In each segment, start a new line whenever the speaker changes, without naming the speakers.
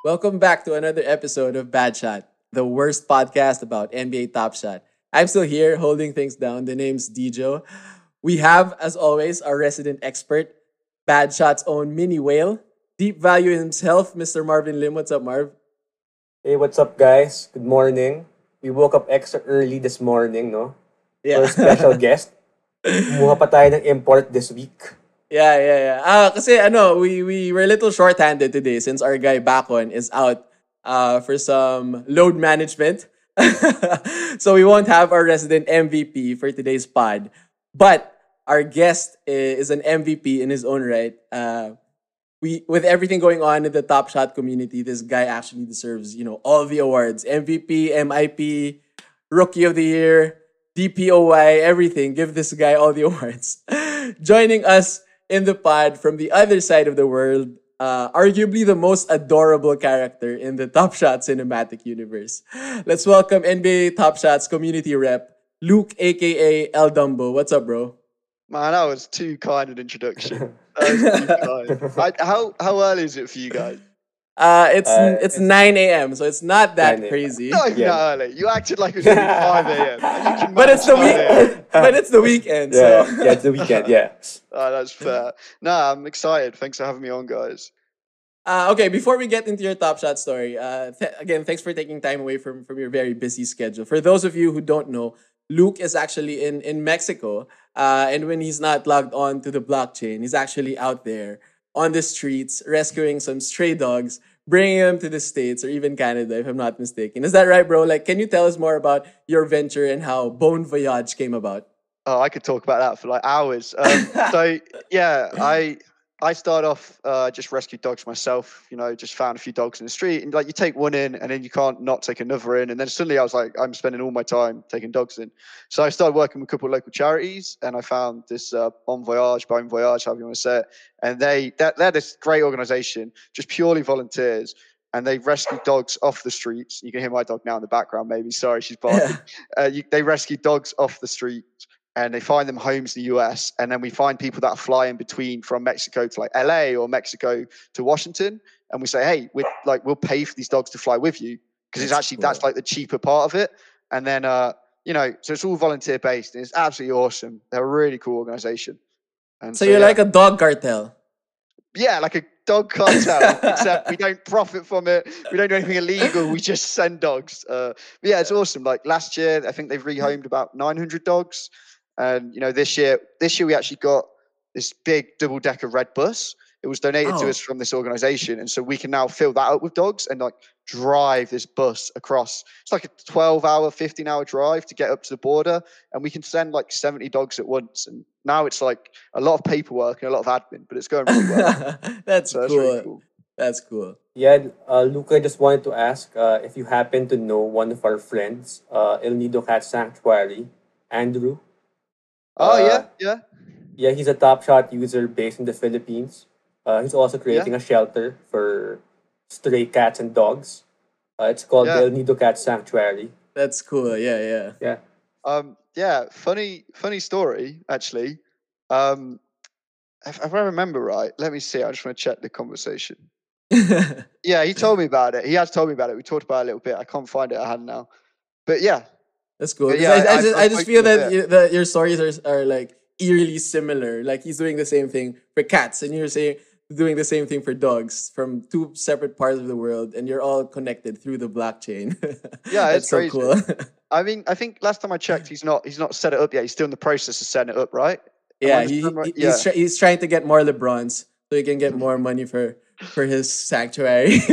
Welcome back to another episode of Bad Shot, the worst podcast about NBA Top Shot. I'm still here holding things down. The name's Dijo. We have, as always, our resident expert, Bad Shot's own mini whale, deep value himself, Mr. Marvin Lim. What's up, Marv?
Hey, what's up, guys? Good morning. We woke up extra early this morning, no? For a special guest. Kumuha pa tayo ng import this week.
Yeah, yeah, yeah. Ah, kasi ano, we we were a little short-handed today since our guy Bacon is out uh, for some load management. so we won't have our resident MVP for today's pod. But our guest is an MVP in his own right. Uh, we with everything going on in the Top Shot community, this guy actually deserves you know all the awards: MVP, MIP, Rookie of the Year, DPOY, everything. Give this guy all the awards. Joining us in the pod from the other side of the world, uh, arguably the most adorable character in the Top Shot cinematic universe. Let's welcome NBA Top Shots community rep Luke, aka El Dumbo. What's up, bro?
Man, that was too kind an introduction. That was too kind. I, how how early is it for you guys?
Uh, it's
Uh,
it's,
it's-
9 a.m. So it's not that
9 a.m.
crazy.
Not
Yeah.
that early. You acted like it was five a.m. and you can
But it's the
manage 5 a.m.
week. but it's the weekend.
Yeah,
So
yeah, it's the weekend, yeah.
Oh, that's fair. No, I'm excited. Thanks for having me on, guys.
Uh, okay, before we get into your top shot story, uh, th- again, thanks for taking time away from, from your very busy schedule. For those of you who don't know, Luke is actually in, in Mexico. Uh, and when he's not logged on to the blockchain, he's actually out there on the streets rescuing some stray dogs, bringing them to the States or even Canada, if I'm not mistaken. Is that right, bro? Like, can you tell us more about your venture and how Bone Voyage came about?
Oh, I could talk about that for like hours. Um, so yeah, I I start off uh, just rescued dogs myself. You know, just found a few dogs in the street, and like you take one in, and then you can't not take another in, and then suddenly I was like, I'm spending all my time taking dogs in. So I started working with a couple of local charities, and I found this uh, Bon Voyage, Bon Voyage, however you want to say it, and they they're, they're this great organization, just purely volunteers. And they rescue dogs off the streets. You can hear my dog now in the background, maybe. Sorry, she's barking. uh, you, they rescue dogs off the street and they find them homes in the US. And then we find people that fly in between from Mexico to like LA or Mexico to Washington. And we say, hey, we're like, we'll pay for these dogs to fly with you because it's actually, that's like the cheaper part of it. And then, uh, you know, so it's all volunteer based and it's absolutely awesome. They're a really cool organization. And
So you're
yeah.
like a dog cartel.
yeah, like a dog cartel, except we don't profit from it. We don't do anything illegal. We just send dogs. Uh, yeah, it's awesome. Like last year, I think they've rehomed about 900 dogs, and you know this year, this year we actually got this big double decker red bus. It was donated
Oh.
to us from this organization, and so we can now fill that up with dogs and like drive this bus across. It's like a 12 hour, 15 hour drive to get up to the border, and we can send like 70 dogs at once. And now it's like a lot of paperwork and a lot of admin, but it's going really well.
that's
So that's
cool.
really cool.
That's cool.
Yeah, uh, Luca, I just wanted to ask uh, if you happen to know one of our friends, uh, El Nido Cat Sanctuary, Andrew.
Oh
Uh,
yeah, yeah.
Yeah, he's a Top Shot user based in the Philippines. Uh, he's also creating a shelter for stray cats and dogs. Uh, it's called
Yeah.
the El Nido Cat Sanctuary.
That's cool. Yeah, yeah.
Yeah.
Um, yeah, funny, funny story actually. Um, if, if I remember right, let me see. I just want to check the conversation. Yeah, he told me about it. He has told me about it. We talked about it a little bit. I can't find it. I had now, but yeah,
That's cool.
Yeah,
I, I,
I-
just,
I
just feel that, you, that your stories are, are like eerily similar. Like he's doing the same thing for cats, and you're saying doing the same thing for dogs from two separate parts of the world, and you're all connected through the blockchain.
Yeah, it's
so
crazy.
cool.
I mean, I think last time I checked, he's not he's not set it up yet. He's still in the process of setting it up, right?
yeah, he,
right-
he- he's,
yeah.
he's trying to get more LeBrons so he can get more money for for his sanctuary.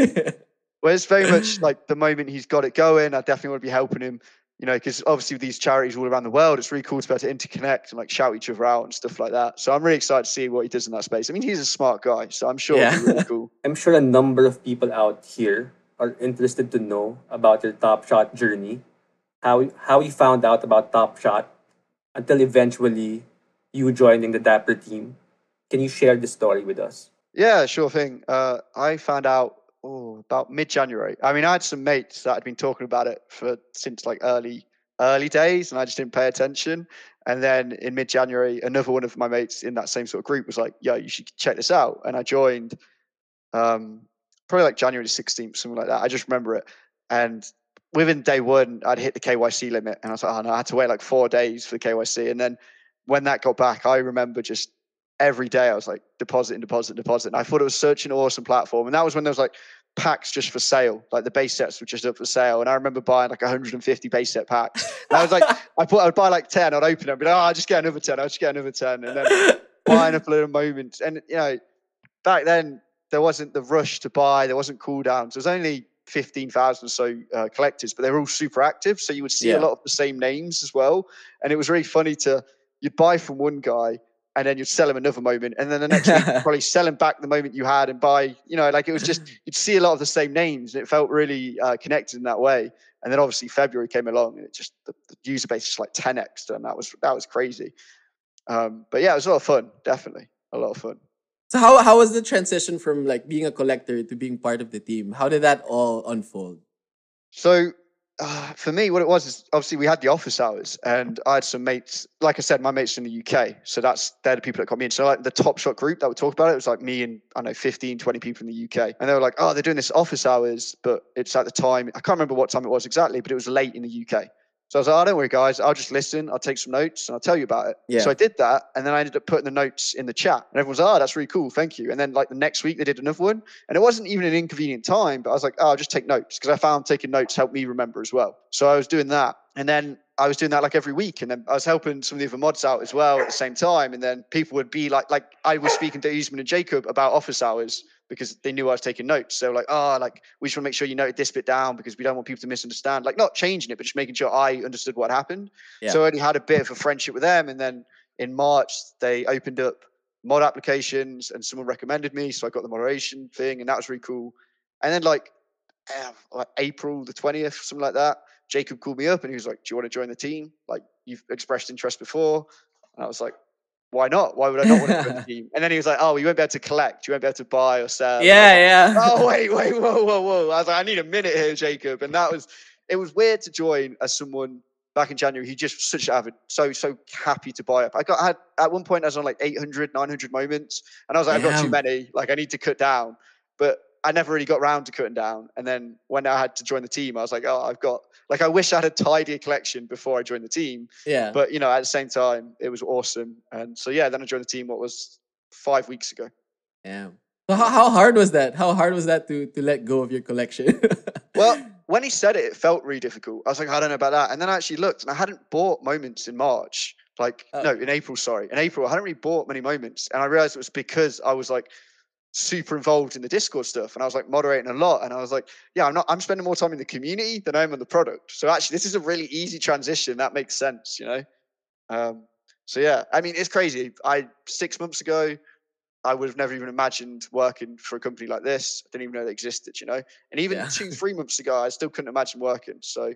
Well, it's very much like the moment he's got it going, I definitely want to be helping him. You know, because obviously with these charities all around the world, it's really cool to be able to interconnect and like shout each other out and stuff like that. So I'm really excited to see what he does in that space. I mean, he's a smart guy, so I'm sure
Yeah.
really cool.
I'm sure a number of people out here are interested to know about your Top Shot journey, how how you found out about Top Shot, until eventually you joining the Dapper team. Can you share the story with us?
Yeah, sure thing. Uh, I found out oh, about mid-January. I mean, I had some mates that had been talking about it for since like early early days, and I just didn't pay attention. And then in mid-January, another one of my mates in that same sort of group was like, "Yo, you should check this out." And I joined, um, probably like January sixteenth, something like that. I just remember it. And within day one, I'd hit the KYC limit, and I was like, "Oh no!" I had to wait like four days for the KYC, and then when that got back, I remember just every day I was like deposit and deposit and deposit. And I thought it was such an awesome platform. And that was when there was like packs just for sale, like the base sets were just up for sale. And I remember buying like 150 base set packs. And I was like, I thought I'd buy like 10, I'd open it, and be like, oh, I'll just get another 10, I'll just get another 10. And then buying up a little moment. And you know, back then there wasn't the rush to buy, there wasn't cooldowns. There was only 15,000 or so uh, collectors, but they were all super active. So you would see
Yeah.
a lot of the same names as well. And it was really funny to, you'd buy from one guy and then you'd sell him another moment. And then the next week, you'd probably sell him back the moment you had and buy, you know, like it was just, you'd see a lot of the same names and it felt really uh, connected in that way. And then obviously February came along and it just, the, the user base just like 10x and that was, that was crazy. Um, but yeah, it was a lot of fun, definitely a lot of fun.
So how how was the transition from like being a collector to being part of the team? How did that all unfold?
So uh, for me, what it was is obviously we had the office hours, and I had some mates. Like I said, my mates in the UK, so that's they're the people that got me in. So like the Top Shot group that would talk about it, it was like me and I know 15, 20 people in the UK, and they were like, "Oh, they're doing this office hours, but it's at the time I can't remember what time it was exactly, but it was late in the UK." So I was like, "Oh, don't worry, guys. I'll just listen. I'll take some notes and I'll tell you about it."
Yeah.
So I did that, and then I ended up putting the notes in the chat, and everyone was, like, "Oh, that's really cool. Thank you." And then like the next week, they did another one, and it wasn't even an inconvenient time, but I was like, "Oh, I'll just take notes," because I found taking notes helped me remember as well. So I was doing that, and then I was doing that like every week, and then I was helping some of the other mods out as well at the same time. And then people would be like, like I was speaking to Usman and Jacob about office hours because they knew I was taking notes. So like, oh, like we just want to make sure you noted this bit down because we don't want people to misunderstand. Like not changing it, but just making sure I understood what happened.
Yeah.
So I already had a bit of a friendship with them, and then in March they opened up mod applications, and someone recommended me, so I got the moderation thing, and that was really cool. And then like, eh, like April the twentieth, something like that. Jacob called me up and he was like, "Do you want to join the team? Like you've expressed interest before." And I was like, "Why not? Why would I not want to join the team?" And then he was like, "Oh, you won't be able to collect. You won't be able to buy or sell."
yeah, yeah.
oh wait, wait, whoa, whoa, whoa! I was like, I need a minute here, Jacob. And that was, it was weird to join as someone back in January. He just such avid, so so happy to buy up. I got I had at one point I was on like 800, 900 moments, and I was like, I've got too many. Like I need to cut down, but I never really got round to cutting down. And then when I had to join the team, I was like, oh, I've got like I wish I had a tidier collection before I joined the team.
yeah.
But you know, at the same time, it was awesome. And so yeah, then I joined the team. What was five weeks ago.
Yeah. So how, how hard was that? How hard was that to to let go of your collection?
Well, when he said it, it felt really difficult. I was like, I don't know about that. And then I actually looked and I hadn't bought moments in March. Like,
Oh.
no, in April, sorry. In April, I hadn't really bought many moments. And I realized it was because I was like super involved in the Discord stuff and I was like moderating a lot. And I was like, yeah, I'm not, I'm spending more time in the community than I am on the product. So actually, this is a really easy transition. That makes sense, you know? Um, so yeah, I mean, it's crazy. I, six months ago, I would have never even imagined working for a company like this. I didn't even know they existed, you know? And even
Yeah.
two, three months ago, I still couldn't imagine working. So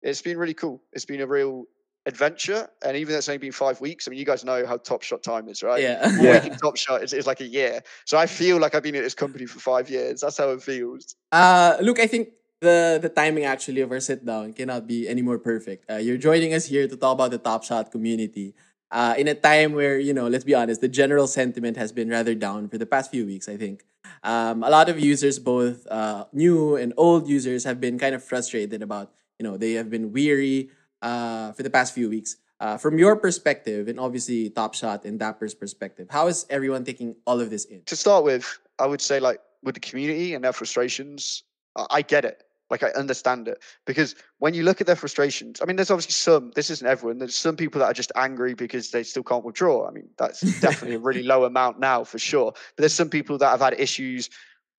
it's been really cool. It's been a real adventure. And even though it's only been five weeks, I mean, you guys know how Top Shot time is, right?
yeah.
One
Yeah.
week in Top Shot is, is like a year. So I feel like I've been at this company for five years. That's how it feels.
Uh, look, I think the the timing actually of our sit down cannot be any more perfect. Uh, you're joining us here to talk about the Top Shot community. Uh, in a time where you know, let's be honest, the general sentiment has been rather down for the past few weeks. I think um, a lot of users, both uh, new and old users, have been kind of frustrated about you know they have been weary uh, for the past few weeks. Uh, from your perspective, and obviously Top Shot and Dapper's perspective, how is everyone taking all of this in?
to start with, I would say like with the community and their frustrations, I, I get it. Like I understand it because when you look at their frustrations, I mean, there's obviously some. This isn't everyone. There's some people that are just angry because they still can't withdraw. I mean, that's definitely a really low amount now for sure. But there's some people that have had issues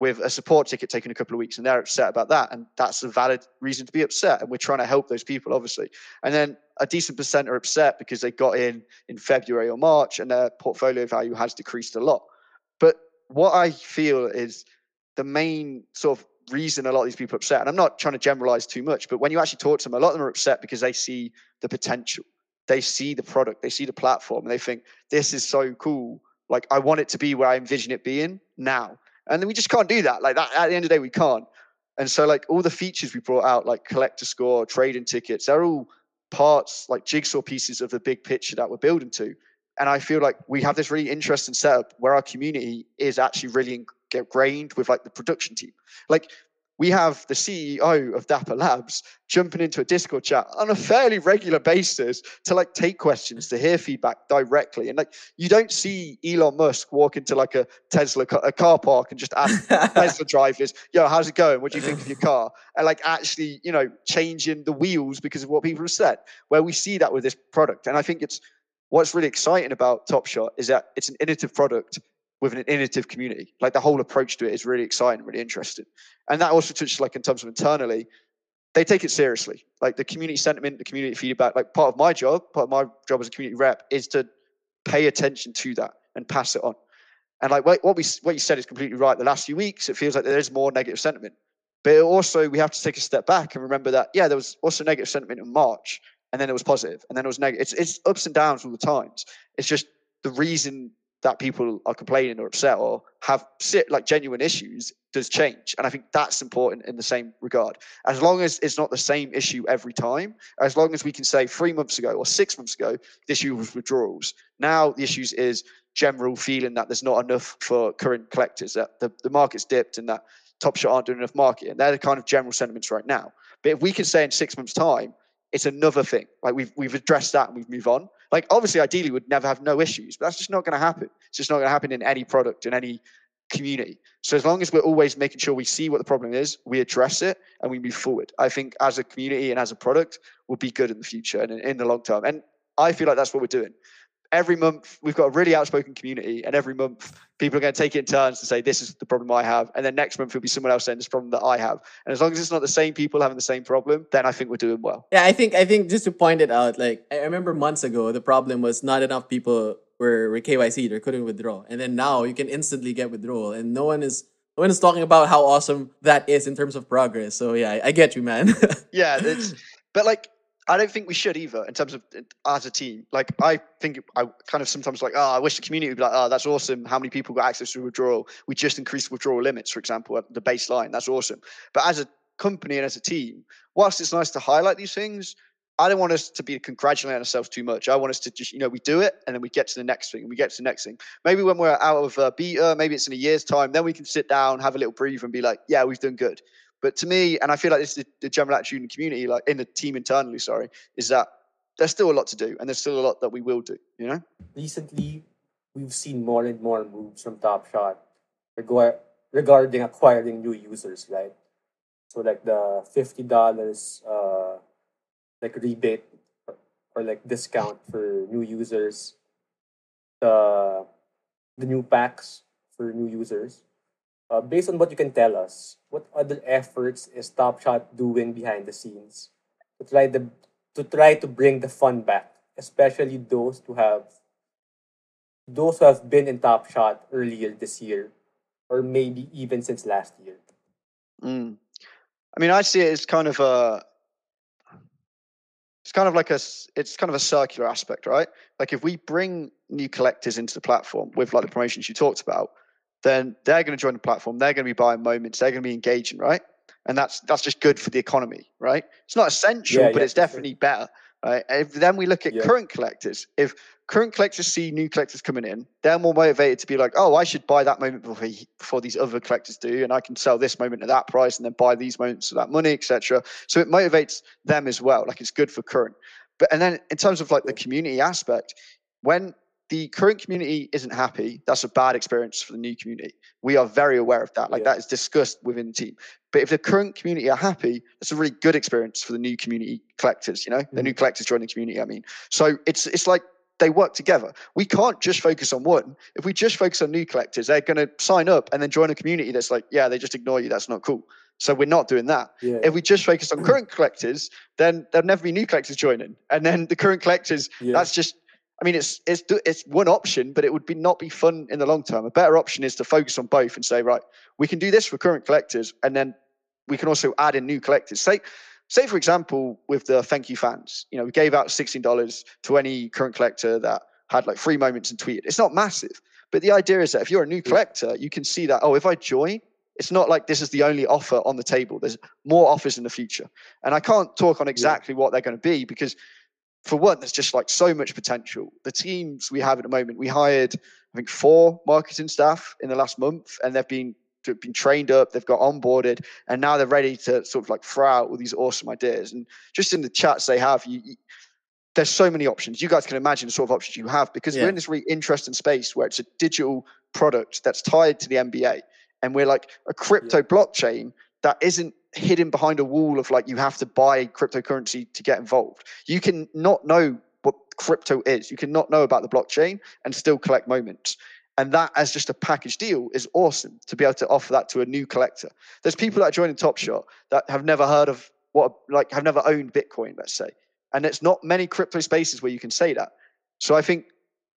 with a support ticket taking a couple of weeks and they're upset about that. And that's a valid reason to be upset. And we're trying to help those people, obviously. And then a decent percent are upset because they got in in February or March and their portfolio value has decreased a lot. But what I feel is the main sort of reason a lot of these people are upset, and I'm not trying to generalize too much, but when you actually talk to them, a lot of them are upset because they see the potential. They see the product, they see the platform, and they think, this is so cool. Like, I want it to be where I envision it being now. And then we just can't do that. Like, that at the end of the day, we can't. And so, like, all the features we brought out, like collector score, trading tickets, they're all parts, like jigsaw pieces of the big picture that we're building to. And I feel like we have this really interesting setup where our community is actually really ingrained with like the production team. Like we have the CEO of Dapper Labs jumping into a Discord chat on a fairly regular basis to like take questions, to hear feedback directly. And like you don't see Elon Musk walk into like a Tesla a car park and just ask Tesla drivers, "Yo, how's it going? What do you think of your car?" And like actually, you know, changing the wheels because of what people have said. Where we see that with this product, and I think it's what's really exciting about Top Shot is that it's an innovative product with an innovative community. Like the whole approach to it is really exciting, really interesting. And that also touches like in terms of internally, they take it seriously. Like the community sentiment, the community feedback, like part of my job, part of my job as a community rep is to pay attention to that and pass it on. And like what we what you said is completely right. The last few weeks, it feels like there is more negative sentiment. But also we have to take a step back and remember that yeah, there was also negative sentiment in March, and then it was positive, and then it was negative. It's it's ups and downs all the times. It's just the reason that people are complaining or upset or have like genuine issues does change. And i think that's important in the same regard. As long as it's not the same issue every time as long as we can say three months ago or six months ago the issue was withdrawals. Now the issues is general feeling that there's not enough for current collectors that the, the market's dipped and that top shot aren't doing enough marketing. They're the kind of general sentiments right now. But if we can say in six months time it's another thing. Like we've we've addressed that and we've moved on. Like obviously, ideally, would never have no issues, but that's just not going to happen. It's just not going to happen in any product in any community. So as long as we're always making sure we see what the problem is, we address it, and we move forward, I think as a community and as a product, we'll be good in the future and in, the long term. And I feel like that's what we're doing every month we've got a really outspoken community and every month people are going to take it in turns to say this is the problem i have and then next month it'll be someone else saying this problem that i have. And as long as it's not the same people having the same problem then i think we're doing well.
Yeah i think i think just to point it out like i remember months ago the problem was not enough people were, were kyc or couldn't withdraw. And then now you can instantly get withdrawal and no one is no one is talking about how awesome that is in terms of progress. So yeah i, I get you man.
Yeah it's but like I don't think we should either in terms of uh, as a team. Like I think I kind of sometimes like, oh, I wish the community would be like, oh, that's awesome. How many people got access to withdrawal? We just increased withdrawal limits, for example, at the baseline. That's awesome. But as a company and as a team, whilst it's nice to highlight these things, I don't want us to be congratulating ourselves too much. I want us to just, you know, we do it and then we get to the next thing and we get to the next thing. Maybe when we're out of uh, beta, maybe it's in a year's time, then we can sit down, have a little breathe and be like, yeah, we've done good. But to me, and I feel like this is the, the general attitude in community, like in the team internally, sorry, is that there's still a lot to do and there's still a lot that we will do, you know?
Recently, we've seen more and more moves from Top Shot regarding acquiring new users, right? So like the fifty dollars uh like rebate or, or like discount for new users, the the new packs for new users uh, based on what you can tell us, what other efforts is Top Shot doing behind the scenes to try the to try to bring the fun back, especially those who have those who have been in Top Shot earlier this year, or maybe even since last year.
Mm. I mean, I see it as kind of a it's kind of like a it's kind of a circular aspect, right? Like if we bring new collectors into the platform with like the promotions you talked about, then they're going to join the platform. They're going to be buying moments. They're going to be engaging, right? And that's that's just good for the economy, right? It's not essential, yeah, but yeah, it's definitely sure. better. Right? If then we look at yeah. current collectors, if current collectors see new collectors coming in, they're more motivated to be like, oh, I should buy that moment before, before these other collectors do, and I can sell this moment at that price, and then buy these moments for that money, etc. So it motivates them as well. Like it's good for current. But and then in terms of like the community aspect, when the current community isn't happy, that's a bad experience for the new community. We are very aware of that. Like yeah. that is discussed within the team. But if the current community are happy, it's a really good experience for the new community collectors, you know, mm-hmm. the new collectors joining the community. I mean, so it's it's like they work together. We can't just focus on one. If we just focus on new collectors, they're going to sign up and then join a community that's like, yeah, they just ignore you. That's not cool. So we're not doing that.
Yeah.
If we just focus on current collectors, then there'll never be new collectors joining. And then the current collectors,
Yeah.
that's just. I mean, it's it's it's one option, but it would be not be fun in the long term. A better option is to focus on both and say, right, we can do this for current collectors, and then we can also add in new collectors. Say, say for example, with the thank you fans, you know, we gave out sixteen dollars to any current collector that had like free moments and tweeted. It's not massive, but the idea is that if you're a new collector, you can see that oh, if I join, it's not like this is the only offer on the table. There's more offers in the future, and I can't talk on exactly what they're going to be because. For one, there's just like so much potential. The teams we have at the moment, we hired, I think, four marketing staff in the last month, and they've been they've been trained up, they've got onboarded, and now they're ready to sort of like throw out all these awesome ideas. And just in the chats they have, you, you there's so many options. You guys can imagine the sort of options you have because
Yeah.
we're in this really interesting space where it's a digital product that's tied to the NBA, and we're like a crypto blockchain that isn't hidden behind a wall of like you have to buy cryptocurrency to get involved. You can not know what crypto is. You can not know about the blockchain and still collect moments. And that as just a package deal is awesome to be able to offer that to a new collector. There's people that are joining Top Shot that have never heard of what like have never owned Bitcoin, let's say. And it's not many crypto spaces where you can say that. So I think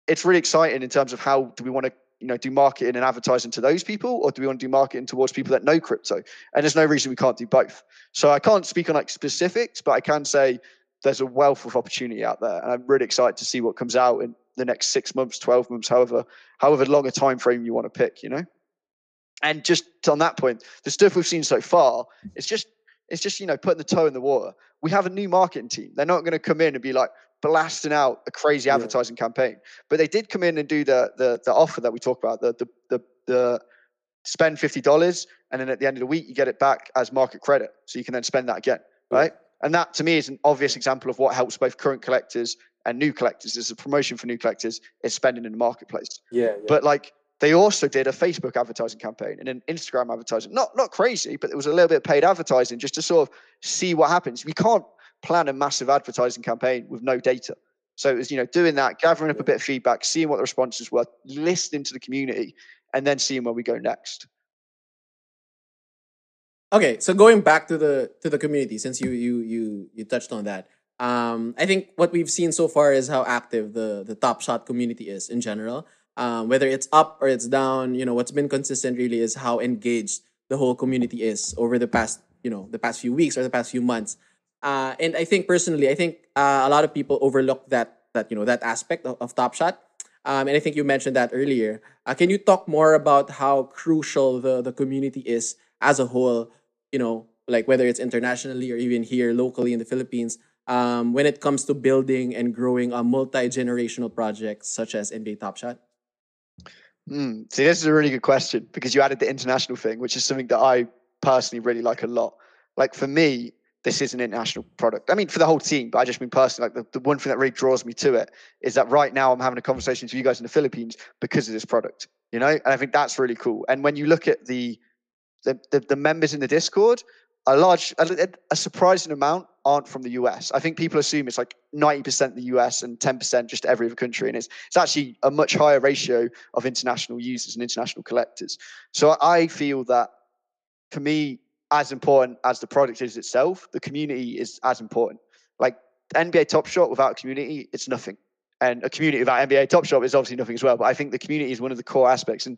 it's really exciting in terms of how do we want to you know do marketing and advertising to those people or do we want to do marketing towards people that know crypto? And there's no reason we can't do both. So i can't speak on like specifics but i can say there's a wealth of opportunity out there and i'm really excited to see what comes out in the next six months 12 months however however long a time frame you want to pick you know? And just on that point the stuff we've seen so far it's just it's just you know putting the toe in the water. We have a new marketing team. They're not going to come in and be like blasting out a crazy
Yeah.
advertising campaign but they did come in and do the the, the offer that we talk about the the the, the spend fifty dollars and then at the end of the week you get it back as market credit so you can then spend that again right and that to me is an obvious example of what helps both current collectors and new collectors it's a promotion for new collectors is spending in the marketplace
Yeah, yeah.
but like they also did a Facebook advertising campaign and an Instagram advertising. Not not crazy, but it was a little bit of paid advertising just to sort of see what happens. We can't plan a massive advertising campaign with no data. So it was, you know, doing that, gathering up a bit of feedback, seeing what the responses were, listening to the community, and then seeing where we go next.
Okay, so going back to the to the community, since you you you you touched on that, um, I think what we've seen so far is how active the the Top Shot community is in general. Um, whether it's up or it's down, you know, what's been consistent really is how engaged the whole community is over the past, you know, the past few weeks or the past few months. Uh, and I think personally, I think uh, a lot of people overlook that that you know that aspect of, of Top Shot. Um, and I think you mentioned that earlier. Uh, can you talk more about how crucial the the community is as a whole? You know, like whether it's internationally or even here locally in the Philippines, um, when it comes to building and growing a multi generational project such as NBA Top Shot.
Hmm. See, this is a really good question because you added the international thing, which is something that I personally really like a lot. Like for me, this is an international product. I mean, for the whole team, but I just mean personally, like the, the one thing that really draws me to it is that right now I'm having a conversation with you guys in the Philippines because of this product, you know? And I think that's really cool. And when you look at the the, the, the members in the Discord, a large, a, a surprising amount aren't from the US. I think people assume it's like 90% the US and 10% just every other country. And it's, it's actually a much higher ratio of international users and international collectors. So I feel that for me, as important as the product is itself, the community is as important. Like NBA Top Shot without a community, it's nothing. And a community without NBA Top Shot is obviously nothing as well. But I think the community is one of the core aspects. And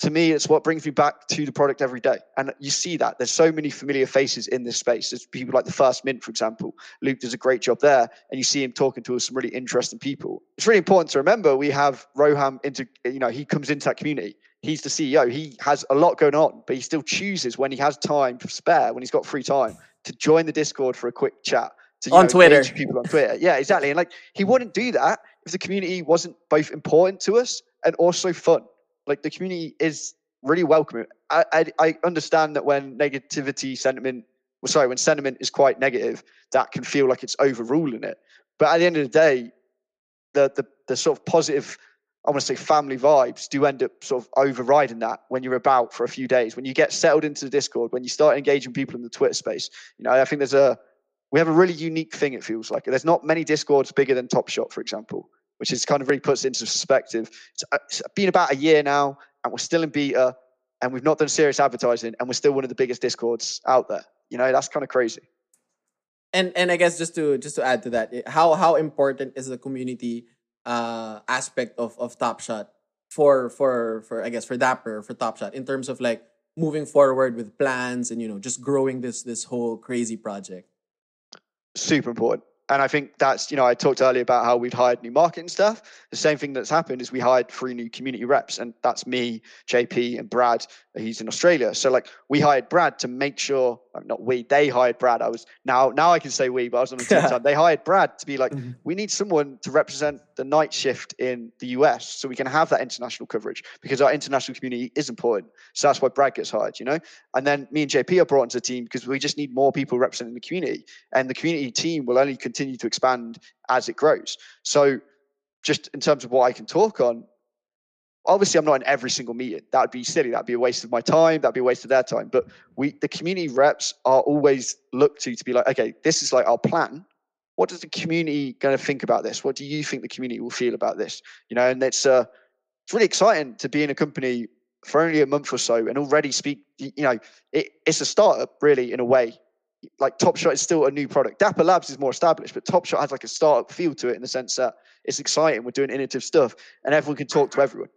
to me, it's what brings me back to the product every day. And you see that there's so many familiar faces in this space. There's people like the First Mint, for example. Luke does a great job there, and you see him talking to some really interesting people. It's really important to remember we have Roham into, you know, he comes into that community. He's the CEO. He has a lot going on, but he still chooses when he has time to spare, when he's got free time, to join the Discord for a quick chat. To,
On
know,
Twitter.
engage people on Twitter. Yeah, exactly. And like he wouldn't do that if the community wasn't both important to us and also fun. Like the community is really welcoming. I, I, I understand that when negativity sentiment, well, sorry, when sentiment is quite negative, that can feel like it's overruling it. But at the end of the day, the the, the sort of positive, I want to say family vibes do end up sort of overriding that when you're about for a few days. When you get settled into the Discord, when you start engaging people in the Twitter space, you know, I think there's a we have a really unique thing. It feels like there's not many Discords bigger than Top Shot, for example. which is kind of really puts into perspective. It's, uh, it's been about a year now, and we're still in beta, and we've not done serious advertising, and we're still one of the biggest discords out there. You know, that's kind of crazy.
And and I guess just to just to add to that, how how important is the community uh aspect of of Top Shot for for for I guess for Dapper for Top Shot in terms of like moving forward with plans and you know just growing this this whole crazy project.
Super important. And I think that's, you know, I talked earlier about how we've hired new marketing staff. The same thing that's happened is we hired three new community reps, and that's me, JP, and Brad. He's in Australia. So like we hired Brad to make sure, uh, not we, they hired Brad. I was now now I can say we, but I was on the team time. They hired Brad to be like,
Mhm.
we need someone to represent the night shift in the US so we can have that international coverage because our international community is important. So that's why Brad gets hired, you know? And then me and JP are brought into the team because we just need more people representing the community. And the community team will only continue to expand as it grows. So just in terms of what I can talk on, obviously I'm not in every single meeting. That would be silly. That'd be a waste of my time. That'd be a waste of their time. But we the community reps are always looked to to be like, okay, this is like our plan. What does the community going to think about this? What do you think the community will feel about this? You know, and it's uh it's really exciting to be in a company for only a month or so and already speak. You know, it, it's a startup really in a way. Like Top Shot is still a new product. Dapper Labs is more established, but Top Shot has like a startup feel to it in the sense that it's exciting. We're doing innovative stuff, and everyone can talk to everyone.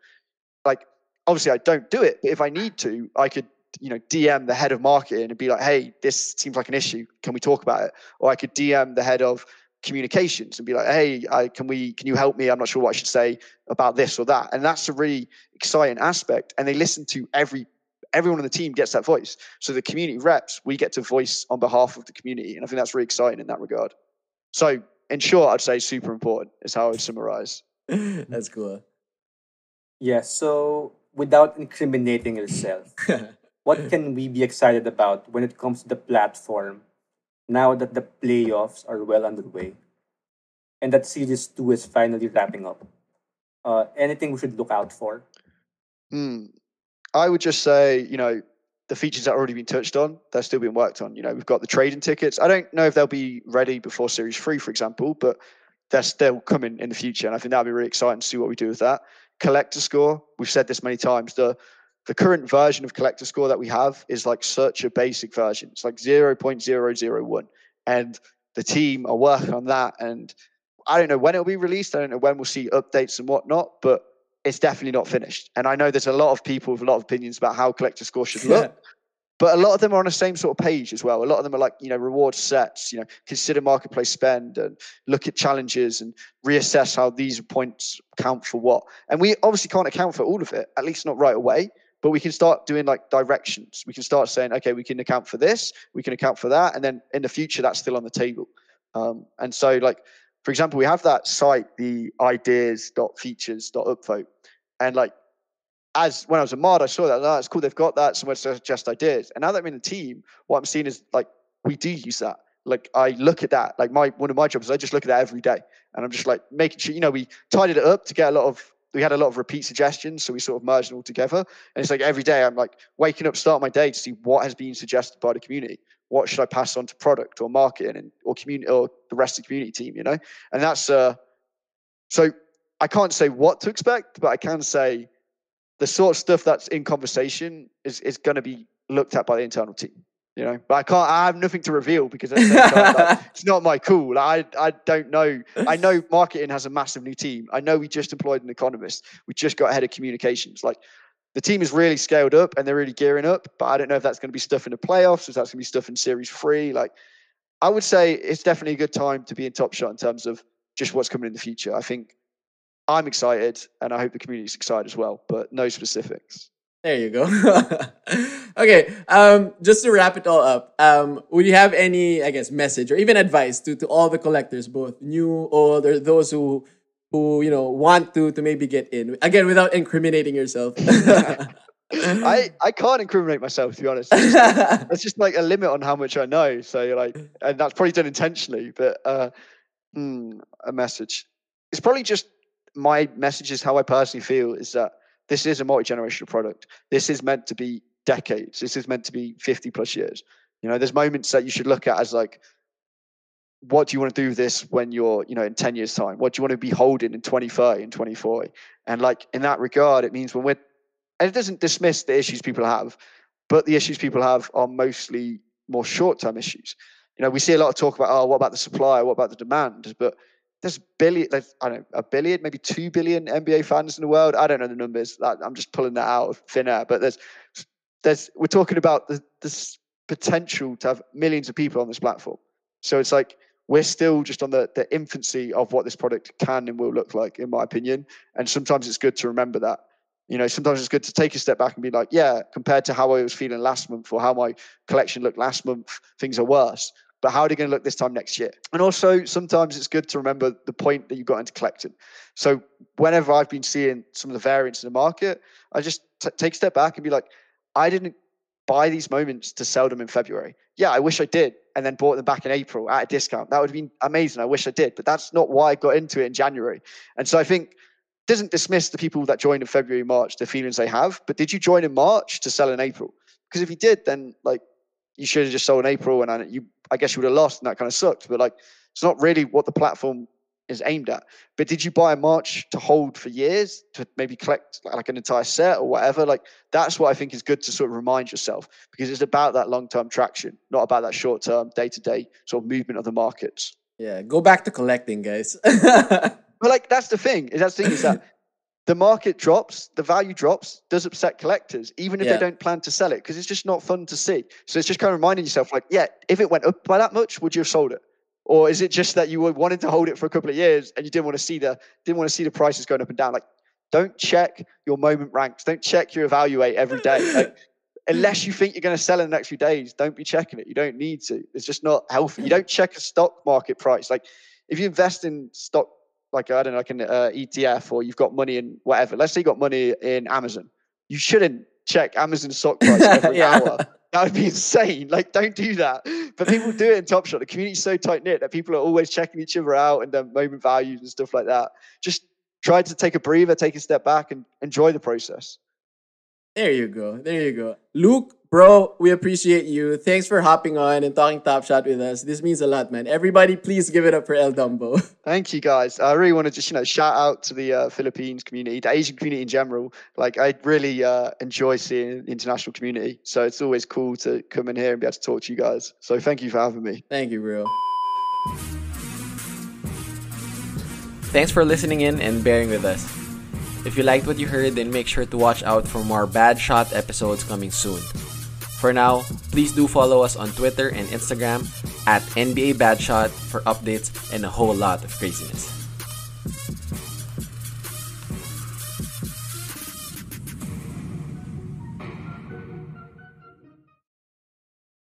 Like, obviously, I don't do it, but if I need to, I could, you know, DM the head of marketing and be like, "Hey, this seems like an issue. Can we talk about it?" Or I could DM the head of communications and be like, "Hey, I, can we? Can you help me? I'm not sure what I should say about this or that." And that's a really exciting aspect. And they listen to every everyone on the team gets that voice. So the community reps, we get to voice on behalf of the community, and I think that's really exciting in that regard. So, in short, I'd say super important is how I would summarize.
That's cool.
Yeah, so without incriminating yourself, what can we be excited about when it comes to the platform now that the playoffs are well underway and that series two is finally wrapping up? Uh, anything we should look out for?
Hmm. I would just say, you know, the features that have already been touched on, they're still being worked on. You know, we've got the trading tickets. I don't know if they'll be ready before Series 3, for example, but they're still coming in the future. And I think that'll be really exciting to see what we do with that. Collector score, we've said this many times. The the current version of collector score that we have is like such a basic version. It's like 0.001. And the team are working on that. And I don't know when it'll be released. I don't know when we'll see updates and whatnot, but it's definitely not finished. And I know there's a lot of people with a lot of opinions about how collector score should look, but a lot of them are on the same sort of page as well. A lot of them are like, you know, reward sets, you know, consider marketplace spend and look at challenges and reassess how these points count for what. And we obviously can't account for all of it, at least not right away. But we can start doing like directions. We can start saying, okay, we can account for this, we can account for that, and then in the future, that's still on the table. Um, and so, like, for example, we have that site, the ideas.features.upvote. And like, as when I was a mod, I saw that. Oh, it's cool. They've got that. Somewhere to suggest ideas. And now that I'm in the team, what I'm seeing is like, we do use that. Like, I look at that. Like, my one of my jobs is I just look at that every day. And I'm just like making sure, you know, we tidied it up to get a lot of, we had a lot of repeat suggestions. So we sort of merged them all together. And it's like every day I'm like waking up, start my day to see what has been suggested by the community what should I pass on to product or marketing and or community or the rest of the community team, you know? And that's uh so I can't say what to expect, but I can say the sort of stuff that's in conversation is is gonna be looked at by the internal team. You know, but I can't. I have nothing to reveal because at the same time, like, it's not my call. I I don't know. I know marketing has a massive new team. I know we just employed an economist. We just got ahead of communications. Like the team is really scaled up and they're really gearing up. But I don't know if that's going to be stuff in the playoffs, or that's going to be stuff in Series Three. Like, I would say it's definitely a good time to be in Top Shot in terms of just what's coming in the future. I think I'm excited, and I hope the community is excited as well. But no specifics.
There you go. okay. Um, just to wrap it all up, um, would you have any, I guess, message or even advice to, to all the collectors, both new, old, or those who who you know want to to maybe get in again without incriminating yourself?
I I can't incriminate myself to be honest. That's just, like a limit on how much I know. So you're like, and that's probably done intentionally. But uh, hmm, a message. It's probably just my message is how I personally feel is that this is a multi generational product. This is meant to be decades. This is meant to be fifty plus years. You know, there's moments that you should look at as like what do you want to do with this when you're, you know, in 10 years time? What do you want to be holding in 2030 and 2040? And like in that regard, it means when we're, and it doesn't dismiss the issues people have, but the issues people have are mostly more short-term issues. You know, we see a lot of talk about, oh, what about the supply? What about the demand? But there's billion, there's, I don't know, a billion, maybe two billion NBA fans in the world. I don't know the numbers. I'm just pulling that out of thin air. But there's, there's, we're talking about the, this potential to have millions of people on this platform. So it's like we're still just on the, the infancy of what this product can and will look like, in my opinion. And sometimes it's good to remember that. You know, sometimes it's good to take a step back and be like, yeah, compared to how I was feeling last month or how my collection looked last month, things are worse. But how are they going to look this time next year? And also, sometimes it's good to remember the point that you got into collecting. So, whenever I've been seeing some of the variants in the market, I just t- take a step back and be like, I didn't buy these moments to sell them in February. Yeah, I wish I did, and then bought them back in April at a discount. That would have been amazing. I wish I did, but that's not why I got into it in January. And so I think doesn't dismiss the people that joined in February, March, the feelings they have. But did you join in March to sell in April? Because if you did, then like you should have just sold in April, and you, I guess you would have lost, and that kind of sucked. But like, it's not really what the platform is aimed at. But did you buy a March to hold for years to maybe collect like an entire set or whatever? Like that's what I think is good to sort of remind yourself because it's about that long term traction, not about that short term, day to day sort of movement of the markets.
Yeah, go back to collecting, guys.
but like that's the thing. Is that the thing is that the market drops, the value drops, does upset collectors, even if yeah. they don't plan to sell it, because it's just not fun to see. So it's just kind of reminding yourself, like, yeah, if it went up by that much, would you have sold it? or is it just that you were wanting to hold it for a couple of years and you didn't want to see the didn't want to see the prices going up and down? Like, don't check your moment ranks. Don't check your evaluate every day. Like, unless you think you're going to sell in the next few days, don't be checking it. You don't need to. It's just not healthy. You hmm. don't check a stock market price. Like, if you invest in stock, like I don't know, like an uh, ETF, or you've got money in whatever. Let's say you got money in Amazon. You shouldn't check Amazon stock price every yeah. hour that would be insane. Like, don't do that. But people do it in Top Shot. The community's so tight knit that people are always checking each other out and their moment values and stuff like that. Just try to take a breather, take a step back, and enjoy the process.
There you go. There you go. Luke, bro, we appreciate you. Thanks for hopping on and talking Top Shot with us. This means a lot, man. Everybody, please give it up for El Dumbo.
Thank you, guys. I really want to just, you know, shout out to the uh, Philippines community, the Asian community in general. Like, I really uh, enjoy seeing the international community. So it's always cool to come in here and be able to talk to you guys. So thank you for having me.
Thank you, bro.
Thanks for listening in and bearing with us. If you liked what you heard, then make sure to watch out for more Bad Shot episodes coming soon. For now, please do follow us on Twitter and Instagram at NBA Bad Shot for updates and a whole lot of craziness.